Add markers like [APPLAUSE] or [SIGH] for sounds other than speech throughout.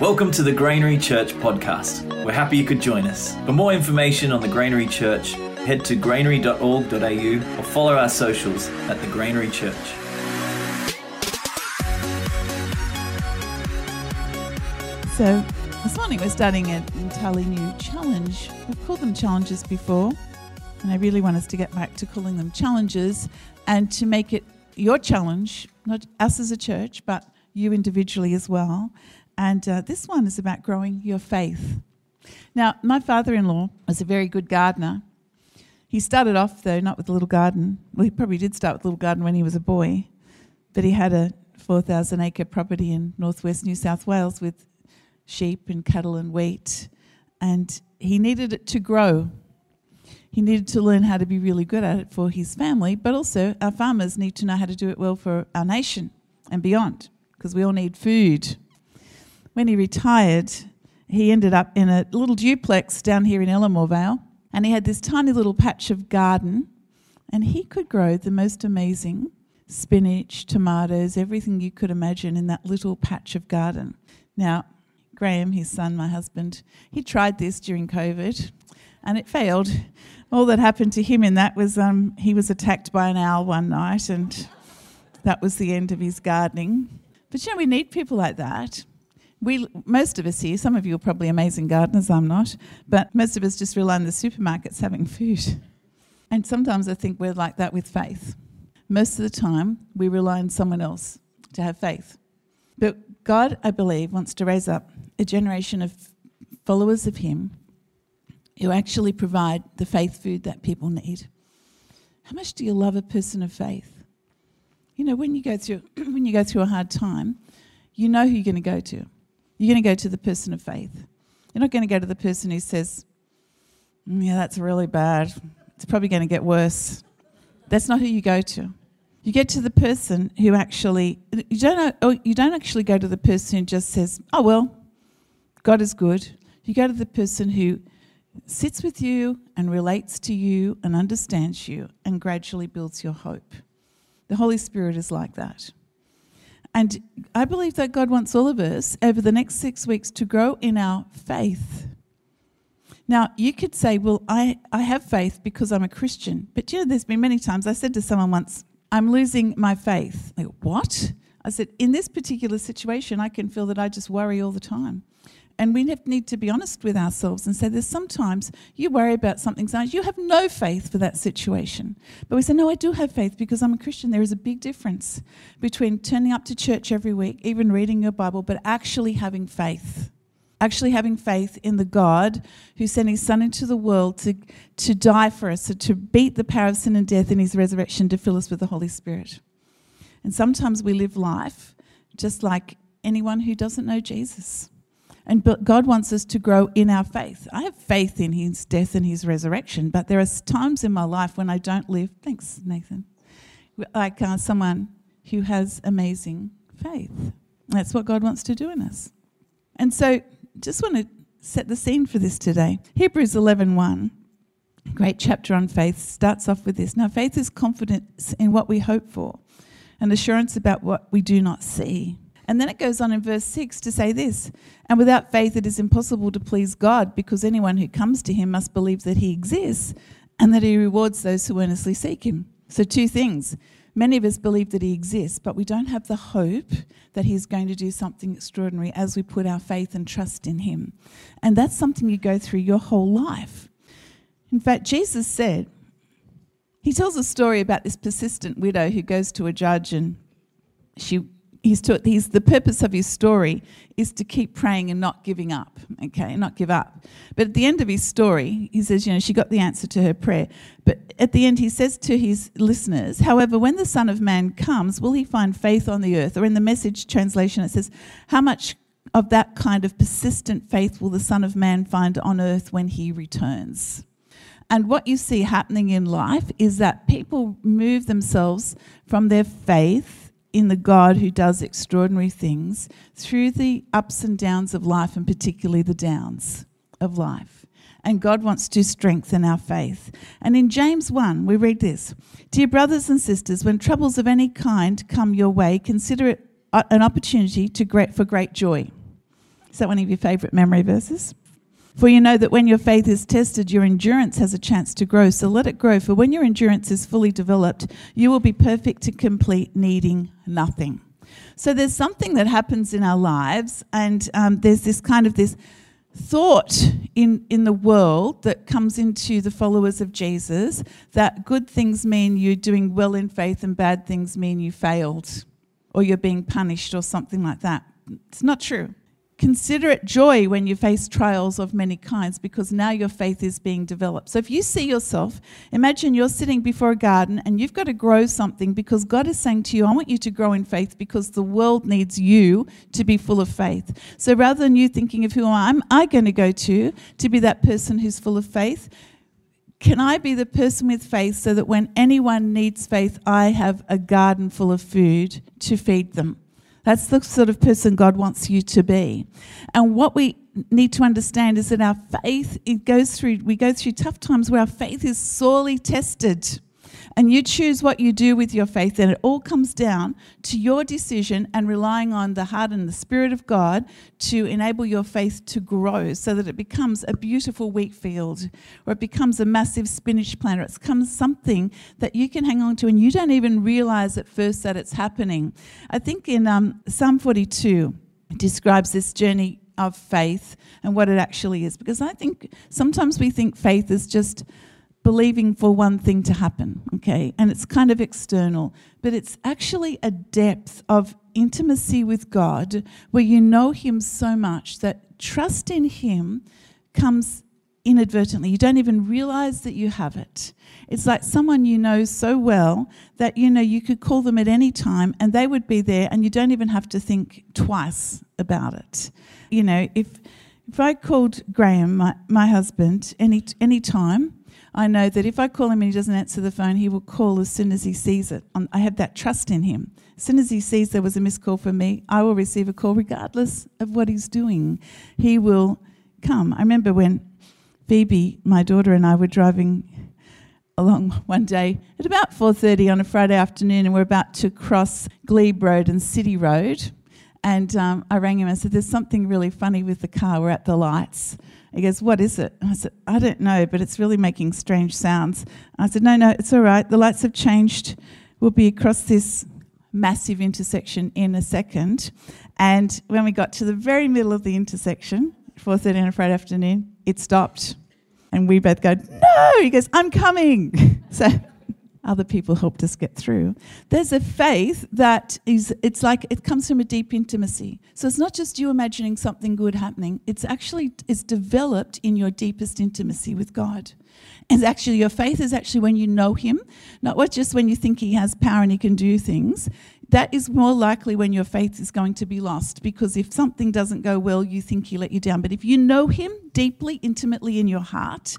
Welcome to the Granary Church podcast. We're happy you could join us. For more information on the Granary Church, head to granary.org.au or follow our socials at the Granary Church. So, this morning we're starting an entirely new challenge. We've called them challenges before, and I really want us to get back to calling them challenges and to make it your challenge, not us as a church, but you individually as well. And uh, this one is about growing your faith. Now, my father in law was a very good gardener. He started off, though, not with a little garden. Well, he probably did start with a little garden when he was a boy, but he had a 4,000 acre property in northwest New South Wales with sheep and cattle and wheat. And he needed it to grow. He needed to learn how to be really good at it for his family, but also our farmers need to know how to do it well for our nation and beyond, because we all need food when he retired, he ended up in a little duplex down here in Elermore Vale, and he had this tiny little patch of garden, and he could grow the most amazing spinach, tomatoes, everything you could imagine in that little patch of garden. Now, Graham, his son, my husband, he tried this during COVID, and it failed. All that happened to him in that was um, he was attacked by an owl one night, and that was the end of his gardening. But you know, we need people like that we most of us here, some of you are probably amazing gardeners, I'm not, but most of us just rely on the supermarkets having food. And sometimes I think we're like that with faith. Most of the time, we rely on someone else to have faith. But God, I believe, wants to raise up a generation of followers of Him who actually provide the faith food that people need. How much do you love a person of faith? You know, when you go through [CLEARS THROAT] when you go through a hard time, you know who you're going to go to. You're going to go to the person of faith. You're not going to go to the person who says, mm, Yeah, that's really bad. It's probably going to get worse. That's not who you go to. You get to the person who actually, you don't, oh, you don't actually go to the person who just says, Oh, well, God is good. You go to the person who sits with you and relates to you and understands you and gradually builds your hope. The Holy Spirit is like that. And I believe that God wants all of us over the next six weeks to grow in our faith. Now, you could say, well, I, I have faith because I'm a Christian. But you know, there's been many times I said to someone once, I'm losing my faith. Like, what? I said, in this particular situation, I can feel that I just worry all the time. And we need to be honest with ourselves and say there's sometimes you worry about something, you have no faith for that situation. But we say, no, I do have faith because I'm a Christian. There is a big difference between turning up to church every week, even reading your Bible, but actually having faith. Actually having faith in the God who sent his son into the world to, to die for us, to beat the power of sin and death in his resurrection to fill us with the Holy Spirit. And sometimes we live life just like anyone who doesn't know Jesus. And God wants us to grow in our faith. I have faith in his death and his resurrection, but there are times in my life when I don't live. Thanks, Nathan. Like uh, someone who has amazing faith. That's what God wants to do in us. And so, just want to set the scene for this today. Hebrews 11:1, great chapter on faith, starts off with this. Now, faith is confidence in what we hope for, and assurance about what we do not see. And then it goes on in verse 6 to say this And without faith, it is impossible to please God because anyone who comes to him must believe that he exists and that he rewards those who earnestly seek him. So, two things. Many of us believe that he exists, but we don't have the hope that he's going to do something extraordinary as we put our faith and trust in him. And that's something you go through your whole life. In fact, Jesus said, he tells a story about this persistent widow who goes to a judge and she he's, to, he's the purpose of his story is to keep praying and not giving up, okay, not give up. But at the end of his story, he says, you know, she got the answer to her prayer. But at the end, he says to his listeners, however, when the Son of Man comes, will he find faith on the earth? Or in the message translation, it says, how much of that kind of persistent faith will the Son of Man find on earth when he returns? And what you see happening in life is that people move themselves from their faith in the God who does extraordinary things through the ups and downs of life, and particularly the downs of life. And God wants to strengthen our faith. And in James 1, we read this Dear brothers and sisters, when troubles of any kind come your way, consider it an opportunity to great, for great joy. Is that one of your favourite memory verses? For you know that when your faith is tested, your endurance has a chance to grow. So let it grow. For when your endurance is fully developed, you will be perfect and complete, needing nothing. So there's something that happens in our lives, and um, there's this kind of this thought in, in the world that comes into the followers of Jesus that good things mean you're doing well in faith and bad things mean you failed or you're being punished or something like that. It's not true. Consider it joy when you face trials of many kinds because now your faith is being developed. So if you see yourself, imagine you're sitting before a garden and you've got to grow something because God is saying to you, I want you to grow in faith because the world needs you to be full of faith. So rather than you thinking of who am I going to go to to be that person who's full of faith, can I be the person with faith so that when anyone needs faith, I have a garden full of food to feed them? That's the sort of person God wants you to be. And what we need to understand is that our faith, it goes through, we go through tough times where our faith is sorely tested and you choose what you do with your faith, and it all comes down to your decision and relying on the heart and the Spirit of God to enable your faith to grow so that it becomes a beautiful wheat field or it becomes a massive spinach plant or it becomes something that you can hang on to and you don't even realize at first that it's happening. I think in um, Psalm 42, it describes this journey of faith and what it actually is because I think sometimes we think faith is just believing for one thing to happen, okay? And it's kind of external, but it's actually a depth of intimacy with God where you know Him so much that trust in Him comes inadvertently. You don't even realize that you have it. It's like someone you know so well that you know you could call them at any time and they would be there and you don't even have to think twice about it. You know, if if I called Graham, my, my husband, any any time, I know that if I call him and he doesn't answer the phone, he will call as soon as he sees it. I have that trust in him. As soon as he sees there was a missed call from me, I will receive a call regardless of what he's doing. He will come. I remember when Phoebe, my daughter, and I were driving along [LAUGHS] one day at about 4.30 on a Friday afternoon and we're about to cross Glebe Road and City Road. And um, I rang him and said, there's something really funny with the car. We're at the lights. He goes, What is it? I said, I don't know, but it's really making strange sounds. I said, No, no, it's all right. The lights have changed. We'll be across this massive intersection in a second. And when we got to the very middle of the intersection, 4.30 on a Friday afternoon, it stopped. And we both go, No! He goes, I'm coming. [LAUGHS] so other people helped us get through. There's a faith that is, it's like it comes from a deep intimacy. So it's not just you imagining something good happening, it's actually, it's developed in your deepest intimacy with God. And actually, your faith is actually when you know Him, not just when you think He has power and He can do things. That is more likely when your faith is going to be lost because if something doesn't go well, you think He let you down. But if you know Him deeply, intimately in your heart,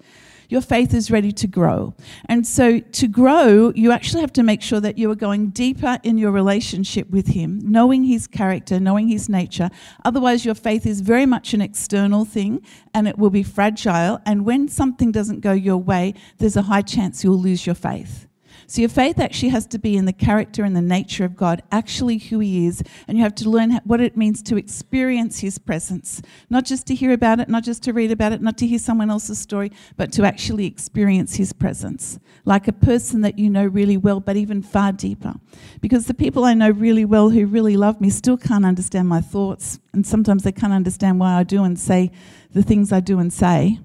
your faith is ready to grow. And so, to grow, you actually have to make sure that you are going deeper in your relationship with Him, knowing His character, knowing His nature. Otherwise, your faith is very much an external thing and it will be fragile. And when something doesn't go your way, there's a high chance you'll lose your faith. So your faith actually has to be in the character and the nature of God, actually who He is, and you have to learn what it means to experience His presence, not just to hear about it, not just to read about it, not to hear someone else's story, but to actually experience His presence, like a person that you know really well, but even far deeper. Because the people I know really well who really love me still can't understand my thoughts, and sometimes they can't understand why I do and say the things I do and say,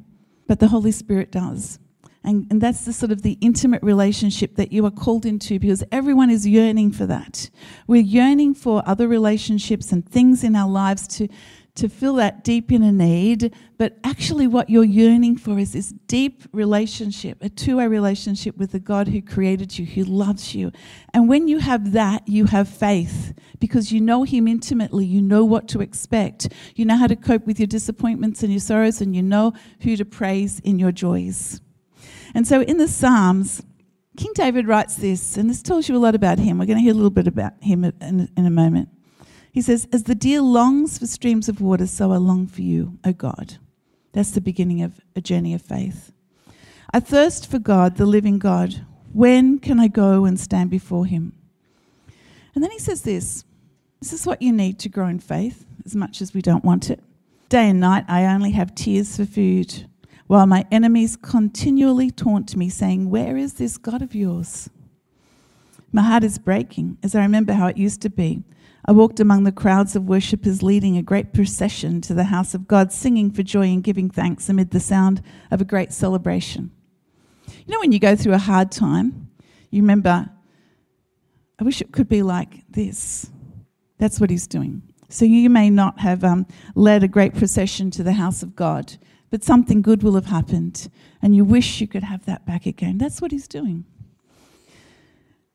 but the Holy Spirit does. And, and that's the sort of the intimate relationship that you are called into because everyone is yearning for that. We're yearning for other relationships and things in our lives to, to fill that deep inner need. But actually, what you're yearning for is this deep relationship, a two way relationship with the God who created you, who loves you. And when you have that, you have faith because you know Him intimately. You know what to expect. You know how to cope with your disappointments and your sorrows, and you know who to praise in your joys. And so in the Psalms, King David writes this, and this tells you a lot about him. We're going to hear a little bit about him in, in a moment. He says, As the deer longs for streams of water, so I long for you, O God. That's the beginning of a journey of faith. I thirst for God, the living God. When can I go and stand before him? And then he says this This is what you need to grow in faith, as much as we don't want it. Day and night, I only have tears for food, while my enemies continually taunt me, saying, Where is this God of yours? My heart is breaking as I remember how it used to be. I walked among the crowds of worshippers leading a great procession to the house of God, singing for joy and giving thanks amid the sound of a great celebration. You know, when you go through a hard time, you remember, I wish it could be like this. That's what he's doing. So you may not have um, led a great procession to the house of God, but something good will have happened, and you wish you could have that back again. That's what he's doing.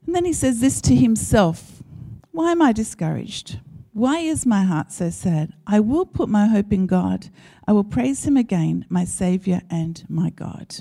And then he says this to himself Why am I discouraged? Why is my heart so sad? I will put my hope in God. I will praise him again, my Saviour and my God.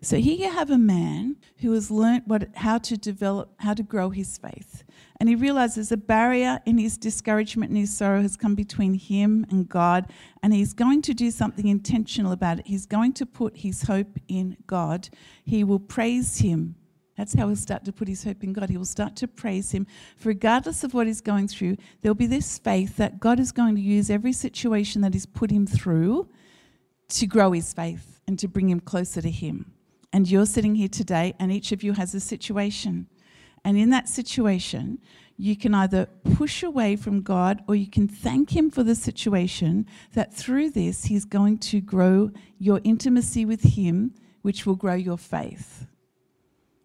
So here you have a man who has learnt what, how to develop, how to grow his faith. And he realizes a barrier in his discouragement and his sorrow has come between him and God, and he's going to do something intentional about it. He's going to put his hope in God. He will praise him. That's how he'll start to put his hope in God. He will start to praise him. For regardless of what he's going through, there'll be this faith that God is going to use every situation that he's put him through to grow his faith and to bring him closer to him. And you're sitting here today, and each of you has a situation. And in that situation, you can either push away from God or you can thank Him for the situation, that through this, He's going to grow your intimacy with Him, which will grow your faith.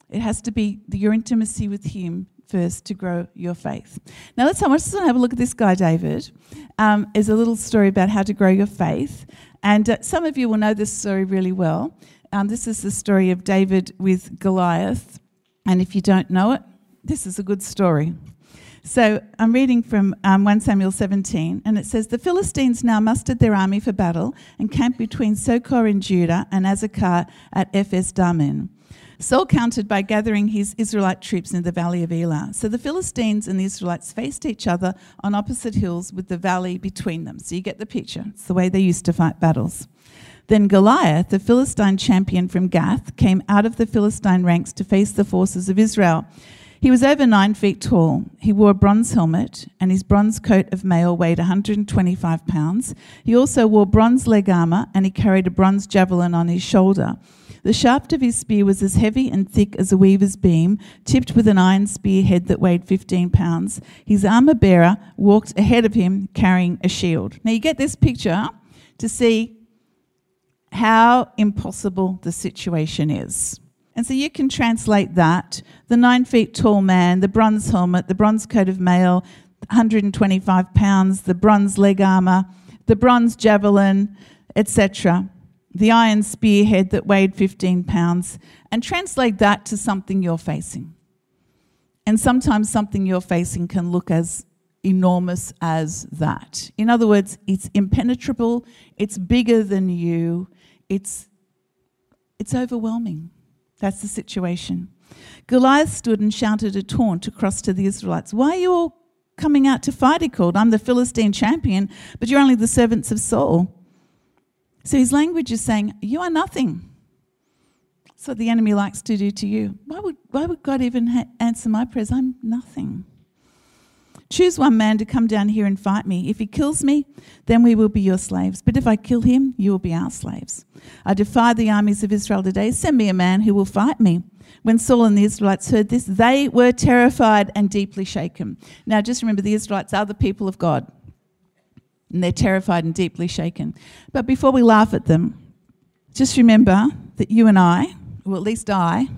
It has to be your intimacy with Him first to grow your faith. Now, let's have, have a look at this guy, David. Um, is a little story about how to grow your faith. And uh, some of you will know this story really well. Um, this is the story of David with Goliath. And if you don't know it, this is a good story. So I'm reading from um, 1 Samuel 17, and it says The Philistines now mustered their army for battle and camped between Socoh in Judah and Azekah at Ephes Dammim. Saul countered by gathering his Israelite troops in the valley of Elah. So the Philistines and the Israelites faced each other on opposite hills with the valley between them. So you get the picture. It's the way they used to fight battles. Then Goliath, the Philistine champion from Gath, came out of the Philistine ranks to face the forces of Israel. He was over nine feet tall. He wore a bronze helmet, and his bronze coat of mail weighed 125 pounds. He also wore bronze leg armor, and he carried a bronze javelin on his shoulder. The shaft of his spear was as heavy and thick as a weaver's beam, tipped with an iron spearhead that weighed 15 pounds. His armor bearer walked ahead of him carrying a shield. Now you get this picture to see how impossible the situation is. And so you can translate that the nine feet tall man, the bronze helmet, the bronze coat of mail, 125 pounds, the bronze leg armor, the bronze javelin, etc., the iron spearhead that weighed 15 pounds, and translate that to something you're facing. And sometimes something you're facing can look as enormous as that. In other words, it's impenetrable, it's bigger than you, it's, it's overwhelming. That's the situation. Goliath stood and shouted a taunt across to the Israelites. Why are you all coming out to fight? He called. I'm the Philistine champion, but you're only the servants of Saul. So his language is saying, You are nothing. That's what the enemy likes to do to you. Why would, why would God even ha- answer my prayers? I'm nothing. Choose one man to come down here and fight me. If he kills me, then we will be your slaves. But if I kill him, you will be our slaves. I defy the armies of Israel today. Send me a man who will fight me. When Saul and the Israelites heard this, they were terrified and deeply shaken. Now, just remember the Israelites are the people of God, and they're terrified and deeply shaken. But before we laugh at them, just remember that you and I, or at least I,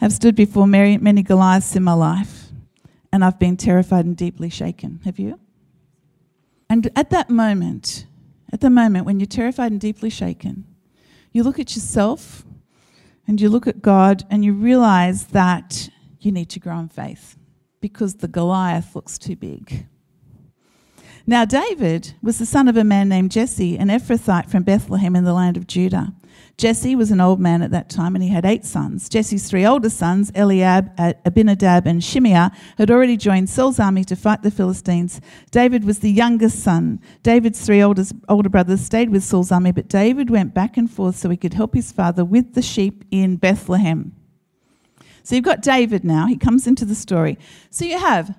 have stood before many, Goliaths in my life and I've been terrified and deeply shaken. Have you? And at that moment, at the moment when you're terrified and deeply shaken, you look at yourself and you look at God and you realize that you need to grow in faith because the Goliath looks too big. Now, David was the son of a man named Jesse, an Ephrathite from Bethlehem in the land of Judah. Jesse was an old man at that time and he had eight sons. Jesse's three older sons, Eliab, Abinadab, and Shimea, had already joined Saul's army to fight the Philistines. David was the youngest son. David's three older, older brothers stayed with Saul's army, but David went back and forth so he could help his father with the sheep in Bethlehem. So you've got David now. He comes into the story. So you have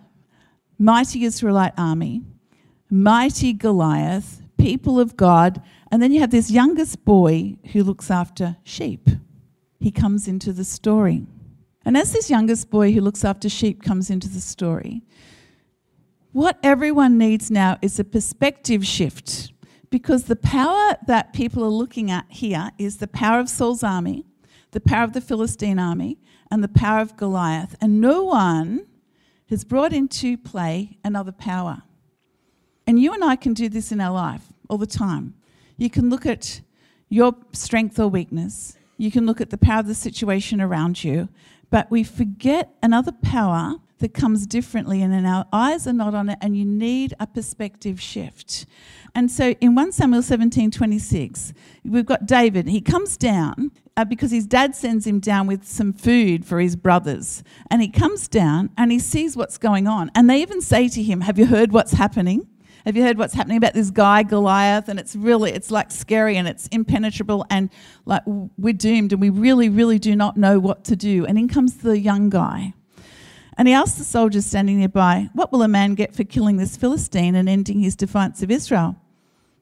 mighty Israelite army, mighty Goliath, people of God, and then you have this youngest boy who looks after sheep. He comes into the story. And as this youngest boy who looks after sheep comes into the story, what everyone needs now is a perspective shift because the power that people are looking at here is the power of Saul's army, the power of the Philistine army, and the power of Goliath. And no one has brought into play another power. And you and I can do this in our life all the time. You can look at your strength or weakness, you can look at the power of the situation around you, but we forget another power that comes differently, and our eyes are not on it, and you need a perspective shift. And so in 1 Samuel 17 26, we've got David. He comes down uh, because his dad sends him down with some food for his brothers. And he comes down and he sees what's going on. And they even say to him, Have you heard what's happening? Have you heard what's happening about this guy Goliath? And it's really, it's like scary and it's impenetrable and like we're doomed and we really, really do not know what to do. And in comes the young guy. And he asks the soldiers standing nearby, What will a man get for killing this Philistine and ending his defiance of Israel?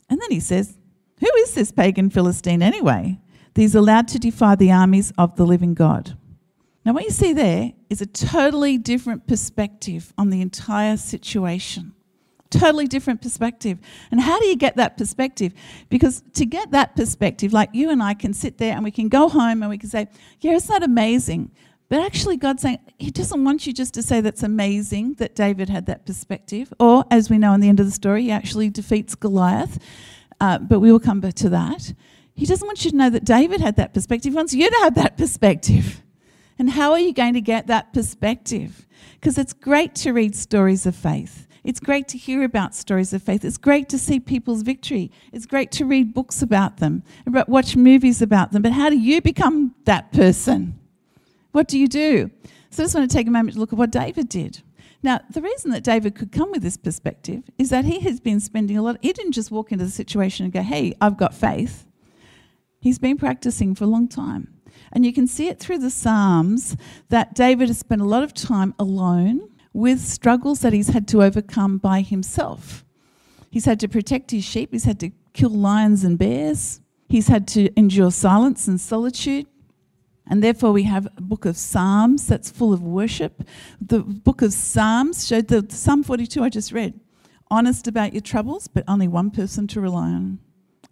And then he says, Who is this pagan Philistine anyway? That he's allowed to defy the armies of the living God. Now, what you see there is a totally different perspective on the entire situation totally different perspective. And how do you get that perspective? Because to get that perspective, like you and I can sit there and we can go home and we can say, Yeah, is that amazing? But actually, God's saying He doesn't want you just to say that's amazing that David had that perspective. Or, as we know in the end of the story, he actually defeats Goliath. Uh, but we will come back to that. He doesn't want you to know that David had that perspective. He wants you to have that perspective. And how are you going to get that perspective? Because it's great to read stories of faith. It's great to hear about stories of faith. It's great to see people's victory. It's great to read books about them, watch movies about them. But how do you become that person? What do you do? So I just want to take a moment to look at what David did. Now, the reason that David could come with this perspective is that he has been spending a lot, he didn't just walk into the situation and go, hey, I've got faith. He's been practicing for a long time. And you can see it through the Psalms that David has spent a lot of time alone with struggles that he's had to overcome by himself. He's had to protect his sheep, he's had to kill lions and bears, he's had to endure silence and solitude. And therefore, we have a book of Psalms that's full of worship. The book of Psalms showed the Psalm 42 I just read honest about your troubles, but only one person to rely on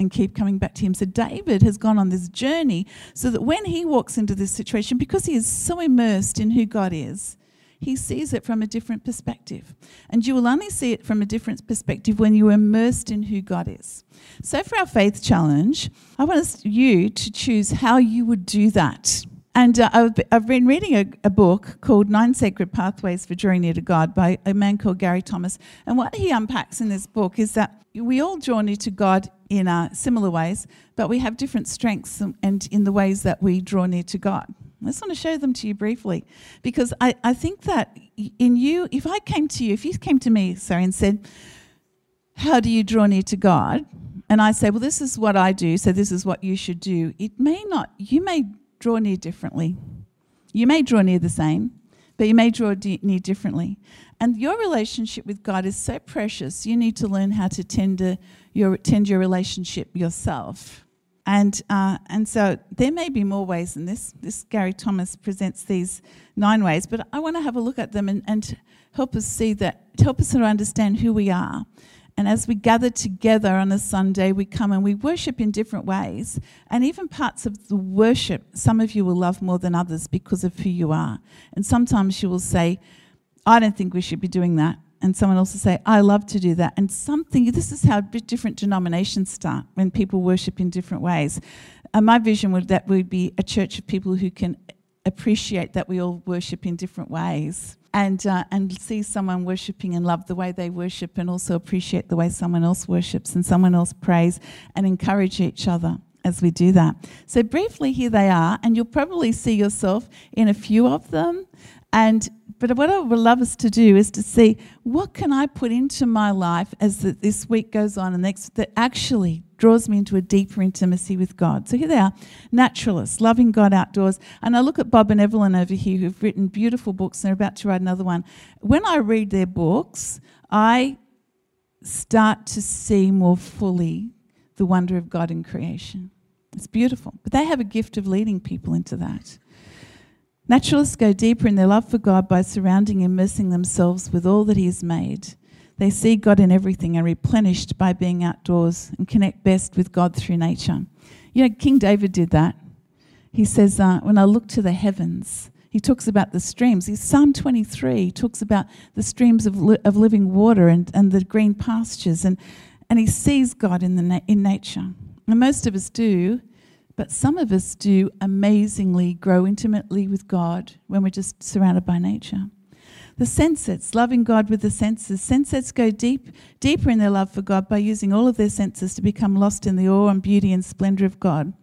and keep coming back to him. So David has gone on this journey so that when he walks into this situation, because he is so immersed in who God is, he sees it from a different perspective. And you will only see it from a different perspective when you're immersed in who God is. So, for our faith challenge, I want you to choose how you would do that. And uh, I've been reading a, a, book called Nine Sacred Pathways for Drawing Near to God by a man called Gary Thomas. And what he unpacks in this book is that we all draw near to God in uh, similar ways, but we have different strengths and in the ways that we draw near to God. I just want to show them to you briefly because I, I think that in you, if I came to you, if you came to me, sorry, and said, How do you draw near to God? And I say, Well, this is what I do, so this is what you should do. It may not, you may draw near differently. You may draw near the same, but you may draw near differently. And your relationship with God is so precious, you need to learn how to tend, your, tend your relationship yourself. And, uh, and so there may be more ways than this. This Gary Thomas presents these nine ways, but I want to have a look at them and, and help us see that, help us to understand who we are. And as we gather together on a Sunday, we come and we worship in different ways. And even parts of the worship, some of you will love more than others because of who you are. And sometimes you will say, I don't think we should be doing that and someone else will say, I love to do that. And something, this is how different denominations start when people worship in different ways. And my vision would that we'd be a church of people who can appreciate that we all worship in different ways and, uh, and see someone worshipping and love the way they worship and also appreciate the way someone else worships and someone else prays and encourage each other as we do that. So, briefly, here they are, and you'll probably see yourself in a few of them. And but what I would love us to do is to see what can I put into my life as this week goes on and next that actually draws me into a deeper intimacy with God. So here they are, naturalists, loving God outdoors. And I look at Bob and Evelyn over here who've written beautiful books and they're about to write another one. When I read their books, I start to see more fully the wonder of God in creation. It's beautiful. But they have a gift of leading people into that. Naturalists go deeper in their love for God by surrounding and immersing themselves with all that He has made. They see God in everything and replenished by being outdoors and connect best with God through nature. You know, King David did that. He says, uh, When I look to the heavens, he talks about the streams. He's Psalm 23 talks about the streams of, li- of living water and, and the green pastures. And, and he sees God in, the na- in nature. And most of us do, but some of us do amazingly grow intimately with God when we're just surrounded by nature. The senses, loving God with the senses. Senses go deep, deeper in their love for God by using all of their senses to become lost in the awe and beauty and splendor of God.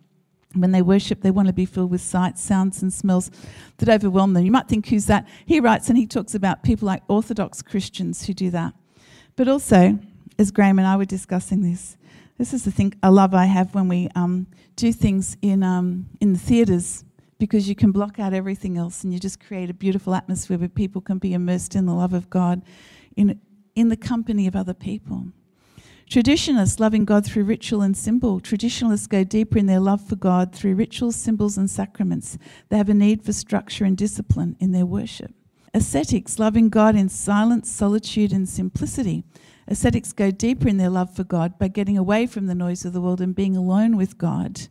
When they worship, they want to be filled with sights, sounds, and smells that overwhelm them. You might think, who's that? He writes and he talks about people like Orthodox Christians who do that. But also, as Graham and I were discussing this, this is the thing, a love I have when we um, do things in, um, in the theatres because you can block out everything else and you just create a beautiful atmosphere where people can be immersed in the love of God in, in the company of other people. Traditionalists loving God through ritual and symbol. Traditionalists go deeper in their love for God through rituals, symbols, and sacraments. They have a need for structure and discipline in their worship. Ascetics loving God in silence, solitude, and simplicity. Ascetics go deeper in their love for God by getting away from the noise of the world and being alone with God.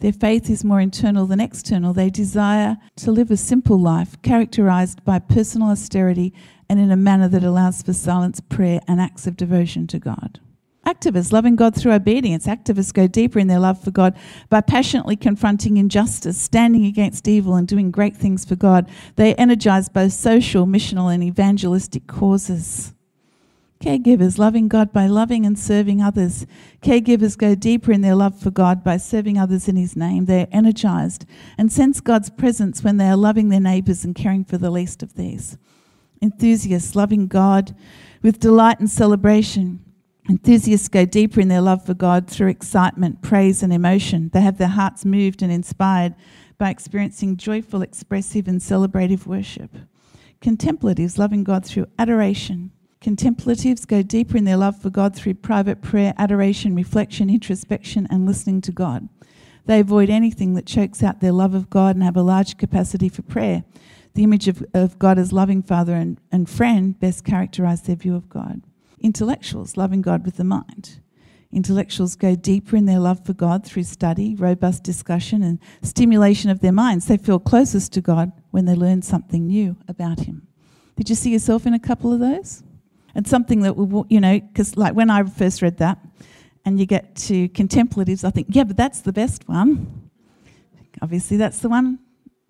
Their faith is more internal than external. They desire to live a simple life characterized by personal austerity and in a manner that allows for silence, prayer, and acts of devotion to God. Activists, loving God through obedience. Activists go deeper in their love for God by passionately confronting injustice, standing against evil, and doing great things for God. They energize both social, missional, and evangelistic causes. Caregivers, loving God by loving and serving others. Caregivers go deeper in their love for God by serving others in His name. They're energized and sense God's presence when they are loving their neighbours and caring for the least of these. Enthusiasts, loving God with delight and celebration. Enthusiasts go deeper in their love for God through excitement, praise, and emotion. They have their hearts moved and inspired by experiencing joyful, expressive, and celebrative worship. Contemplatives, loving God through adoration. Contemplatives go deeper in their love for God through private prayer, adoration, reflection, introspection, and listening to God. They avoid anything that chokes out their love of God and have a large capacity for prayer. The image of, of God as loving Father and, and friend best characterize their view of God. Intellectuals, loving God with the mind. Intellectuals go deeper in their love for God through study, robust discussion, and stimulation of their minds. They feel closest to God when they learn something new about Him. Did you see yourself in a couple of those? And something that will, you know, because like when I first read that, and you get to contemplatives, I think, yeah, but that's the best one. Obviously, that's the one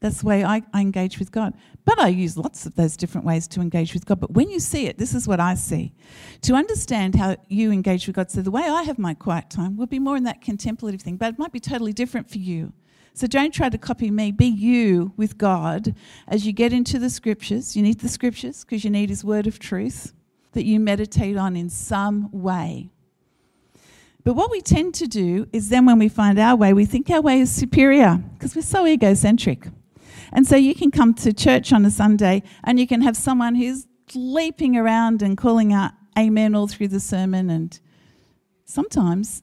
that's the way I, I, engage with God. But I use lots of those different ways to engage with God. But when you see it, this is what I see. To understand how you engage with God, so the way I have my quiet time will be more in that contemplative thing, but it might be totally different for you. So don't try to copy me. Be you with God as you get into the scriptures. You need the scriptures because you need His word of truth that you meditate on in some way. But what we tend to do is then when we find our way, we think our way is superior because we're so egocentric. And so you can come to church on a Sunday and you can have someone who's leaping around and calling out amen all through the sermon. And sometimes,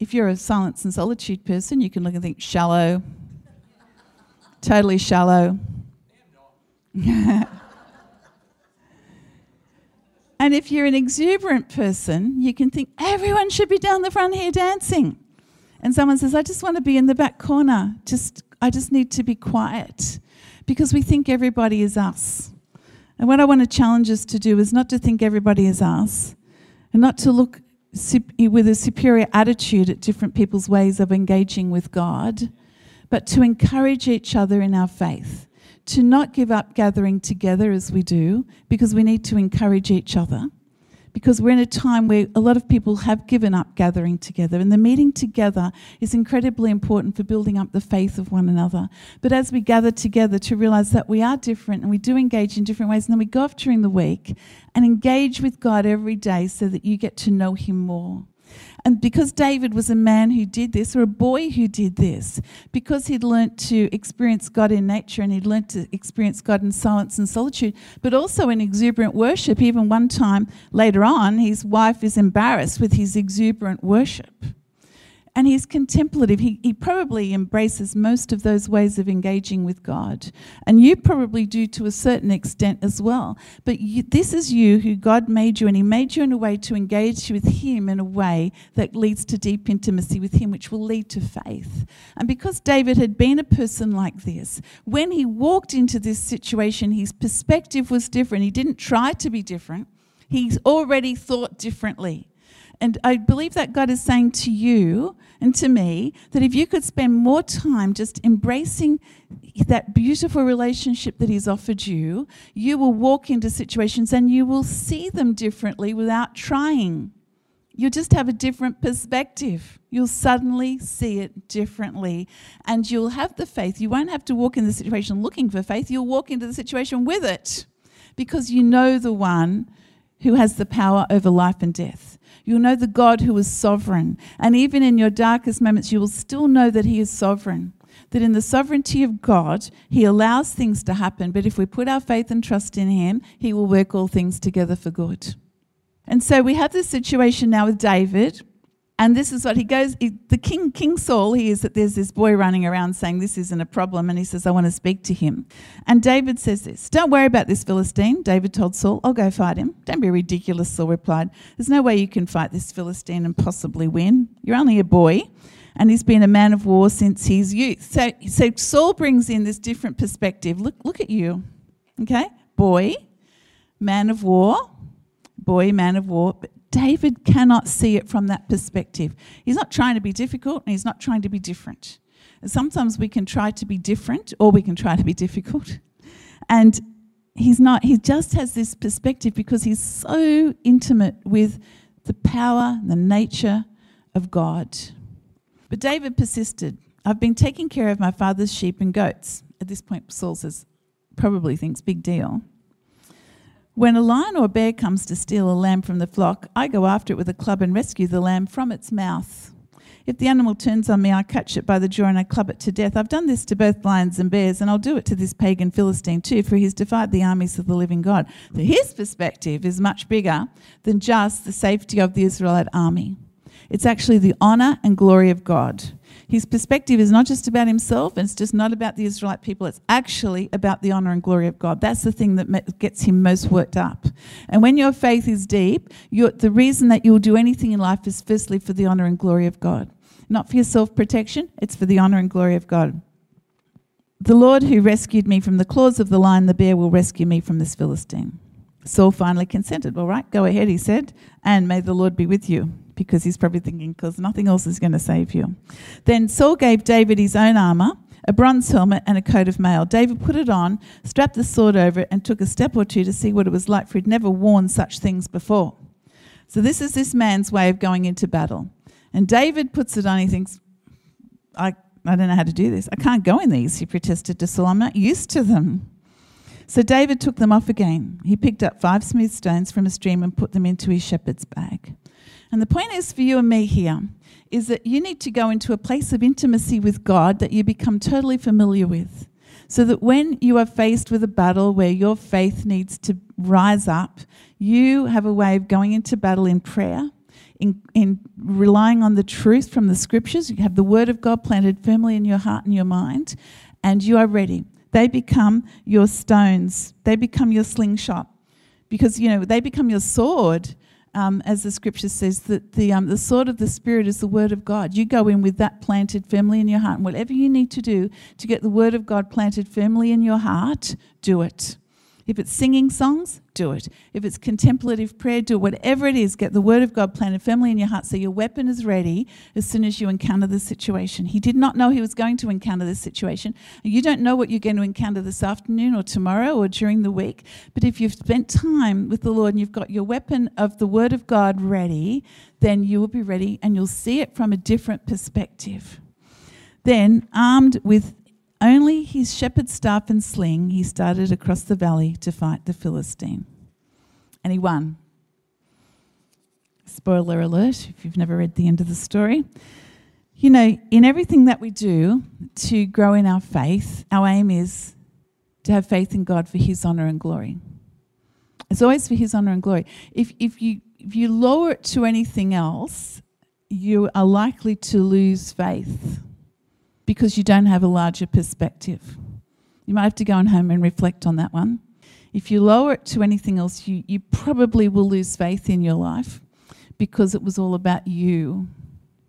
if you're a silence and solitude person, you can look and think shallow, [LAUGHS] totally shallow. [LAUGHS] and if you're an exuberant person, you can think everyone should be down the front here dancing. And someone says, I just want to be in the back corner, just I just need to be quiet because we think everybody is us. And what I want to challenge us to do is not to think everybody is us and not to look with a superior attitude at different people's ways of engaging with God, but to encourage each other in our faith, to not give up gathering together as we do, because we need to encourage each other because we're in a time where a lot of people have given up gathering together, and the meeting together is incredibly important for building up the faith of one another. But as we gather together to realize that we are different and we do engage in different ways, and then we go off during the week and engage with God every day so that you get to know Him more. And because David was a man who did this, or a boy who did this, because he'd learnt to experience God in nature and he'd learnt to experience God in silence and solitude, but also in exuberant worship, even one time later on, his wife is embarrassed with his exuberant worship and he's contemplative. He, he probably embraces most of those ways of engaging with God. And you probably do to a certain extent as well. But you, this is you who God made you, and He made you in a way to engage with Him in a way that leads to deep intimacy with Him, which will lead to faith. And because David had been a person like this, when he walked into this situation, his perspective was different. He didn't try to be different, he's already thought differently. And I believe that God is saying to you and to me that if you could spend more time just embracing that beautiful relationship that He's offered you, you will walk into situations and you will see them differently without trying. You'll just have a different perspective. You'll suddenly see it differently. And you'll have the faith. You won't have to walk in the situation looking for faith. You'll walk into the situation with it because you know the one who has the power over life and death. You'll know the God who is sovereign. And even in your darkest moments, you will still know that He is sovereign. That in the sovereignty of God, He allows things to happen. But if we put our faith and trust in Him, He will work all things together for good. And so we have this situation now with David and this is what he goes, he, the king, King Saul hears that there's this boy running around saying this isn't a problem, and he says, I want to speak to him. And David says this Don't worry about this Philistine. David told Saul, I'll go fight him. Don't be ridiculous, Saul replied. There's no way you can fight this Philistine and possibly win. You're only a boy. And he's been a man of war since his youth. So, so Saul brings in this different perspective. Look, look at you. Okay? Boy, man of war, boy, man of war. David cannot see it from that perspective. He's not trying to be difficult and he's not trying to be different. Sometimes we can try to be different or we can try to be difficult. And he's not, he just has this perspective because he's so intimate with the power, the nature of God. But David persisted. I've been taking care of my father's sheep and goats. At this point, Saul says, probably thinks, big deal. When a lion or a bear comes to steal a lamb from the flock, I go after it with a club and rescue the lamb from its mouth. If the animal turns on me, I catch it by the jaw and I club it to death. I've done this to both lions and bears, and I'll do it to this pagan Philistine too, for he's defied the armies of the living God. So his perspective is much bigger than just the safety of the Israelite army. It's actually the honor and glory of God. His perspective is not just about himself, it's just not about the Israelite people. It's actually about the honor and glory of God. That's the thing that gets him most worked up. And when your faith is deep, the reason that you'll do anything in life is firstly for the honor and glory of God. Not for your self protection, it's for the honor and glory of God. The Lord who rescued me from the claws of the lion, the bear, will rescue me from this Philistine. Saul finally consented. All right, go ahead, he said, and may the Lord be with you because he's probably thinking, because nothing else is going to save you. Then Saul gave David his own armor, a bronze helmet, and a coat of mail. David put it on, strapped the sword over it, and took a step or two to see what it was like, for he'd never worn such things before. So this is this man's way of going into battle. And David puts it on, he thinks, I, I don't know how to do this. I can't go in these, he protested to Saul. I'm not used to them. So David took them off again. He picked up five smooth stones from a stream and put them into his shepherd's bag. And the point is for you and me here is that you need to go into a place of intimacy with God that you become totally familiar with. So that when you are faced with a battle where your faith needs to rise up, you have a way of going into battle in prayer, in, in relying on the truth from the scriptures. You have the word of God planted firmly in your heart and your mind, and you are ready. They become your stones, they become your slingshot because you know they become your sword um, as the scripture says, that the, um, the sword of the Spirit is the word of God. You go in with that planted firmly in your heart. And whatever you need to do to get the word of God planted firmly in your heart, do it. If it's singing songs, do it. If it's contemplative prayer, do it. Whatever it is, get the word of God planted firmly in your heart so your weapon is ready as soon as you encounter the situation. He did not know he was going to encounter this situation. You don't know what you're going to encounter this afternoon or tomorrow or during the week. But if you've spent time with the Lord and you've got your weapon of the word of God ready, then you will be ready and you'll see it from a different perspective. Then, armed with only his shepherd's staff and sling, he started across the valley to fight the Philistine. And he won. spoiler alert if you've never read the end of the story. You know, in everything that we do to grow in our faith, our aim is to have faith in God for His honor and glory. It's always for His honor and glory. If, if, you, if you lower it to anything else, you are likely to lose faith because you don't have a larger perspective. You might have to go on home and reflect on that one. If you lower it to anything else, you, you probably will lose faith in your life because it was all about you.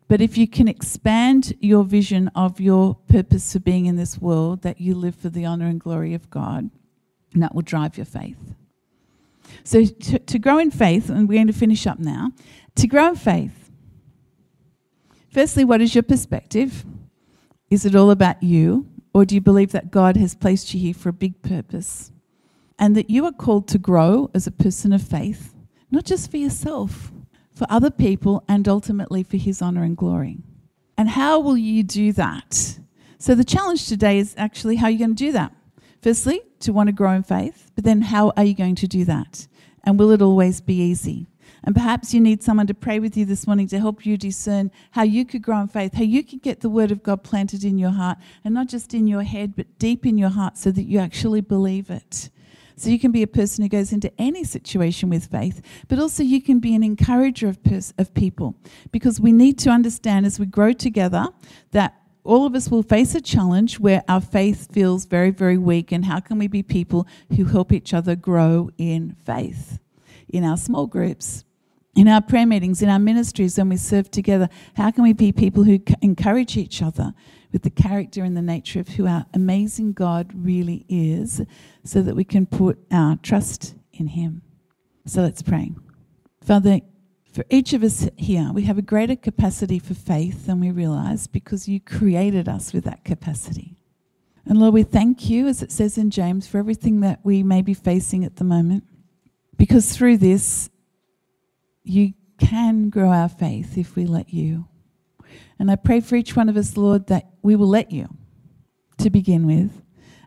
But if you can expand your vision of your purpose for being in this world, that you live for the honor and glory of God, and that will drive your faith. So, to, to grow in faith, and we're going to finish up now, to grow in faith, firstly, what is your perspective? Is it all about you? Or do you believe that God has placed you here for a big purpose? And that you are called to grow as a person of faith, not just for yourself, for other people, and ultimately for His honor and glory. And how will you do that? So, the challenge today is actually how you're going to do that. Firstly, to want to grow in faith, but then how are you going to do that? And will it always be easy? And perhaps you need someone to pray with you this morning to help you discern how you could grow in faith, how you could get the word of God planted in your heart, and not just in your head, but deep in your heart so that you actually believe it. So you can be a person who goes into any situation with faith, but also you can be an encourager of, pers- of people because we need to understand as we grow together that all of us will face a challenge where our faith feels very, very weak. And how can we be people who help each other grow in faith in our small groups? In our prayer meetings, in our ministries, when we serve together, how can we be people who encourage each other with the character and the nature of who our amazing God really is so that we can put our trust in Him? So let's pray. Father, for each of us here, we have a greater capacity for faith than we realize because you created us with that capacity. And Lord, we thank you, as it says in James, for everything that we may be facing at the moment. Because through this, you can grow our faith if we let you. And I pray for each one of us, Lord, that we will let you to begin with,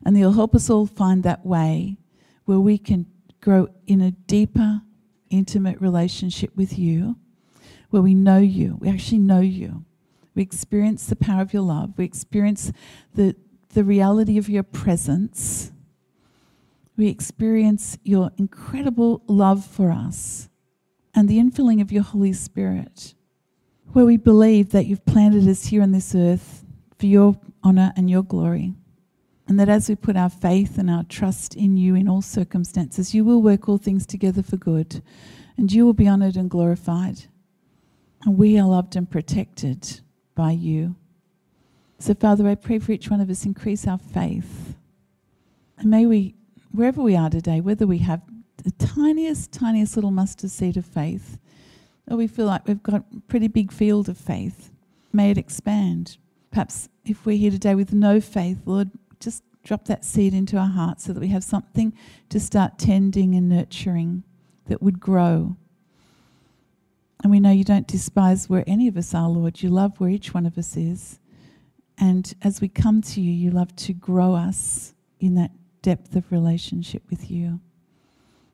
and you'll help us all find that way where we can grow in a deeper, intimate relationship with you, where we know you, we actually know you. We experience the power of your love, we experience the, the reality of your presence, we experience your incredible love for us and the infilling of your Holy Spirit, where we believe that you've planted us here on this earth for your honor and your glory. And that as we put our faith and our trust in you in all circumstances, you will work all things together for good, and you will be honored and glorified. And we are loved and protected by you. So, Father, I pray for each one of us, increase our faith. And may we, wherever we are today, whether we have the tiniest, tiniest little mustard seed of faith, or we feel like we've got a pretty big field of faith, may it expand. Perhaps if we're here today with no faith, Lord, just drop that seed into our hearts so that we have something to start tending and nurturing that would grow. And we know you don't despise where any of us are, Lord. You love where each one of us is. And as we come to you, you love to grow us in that depth of relationship with you.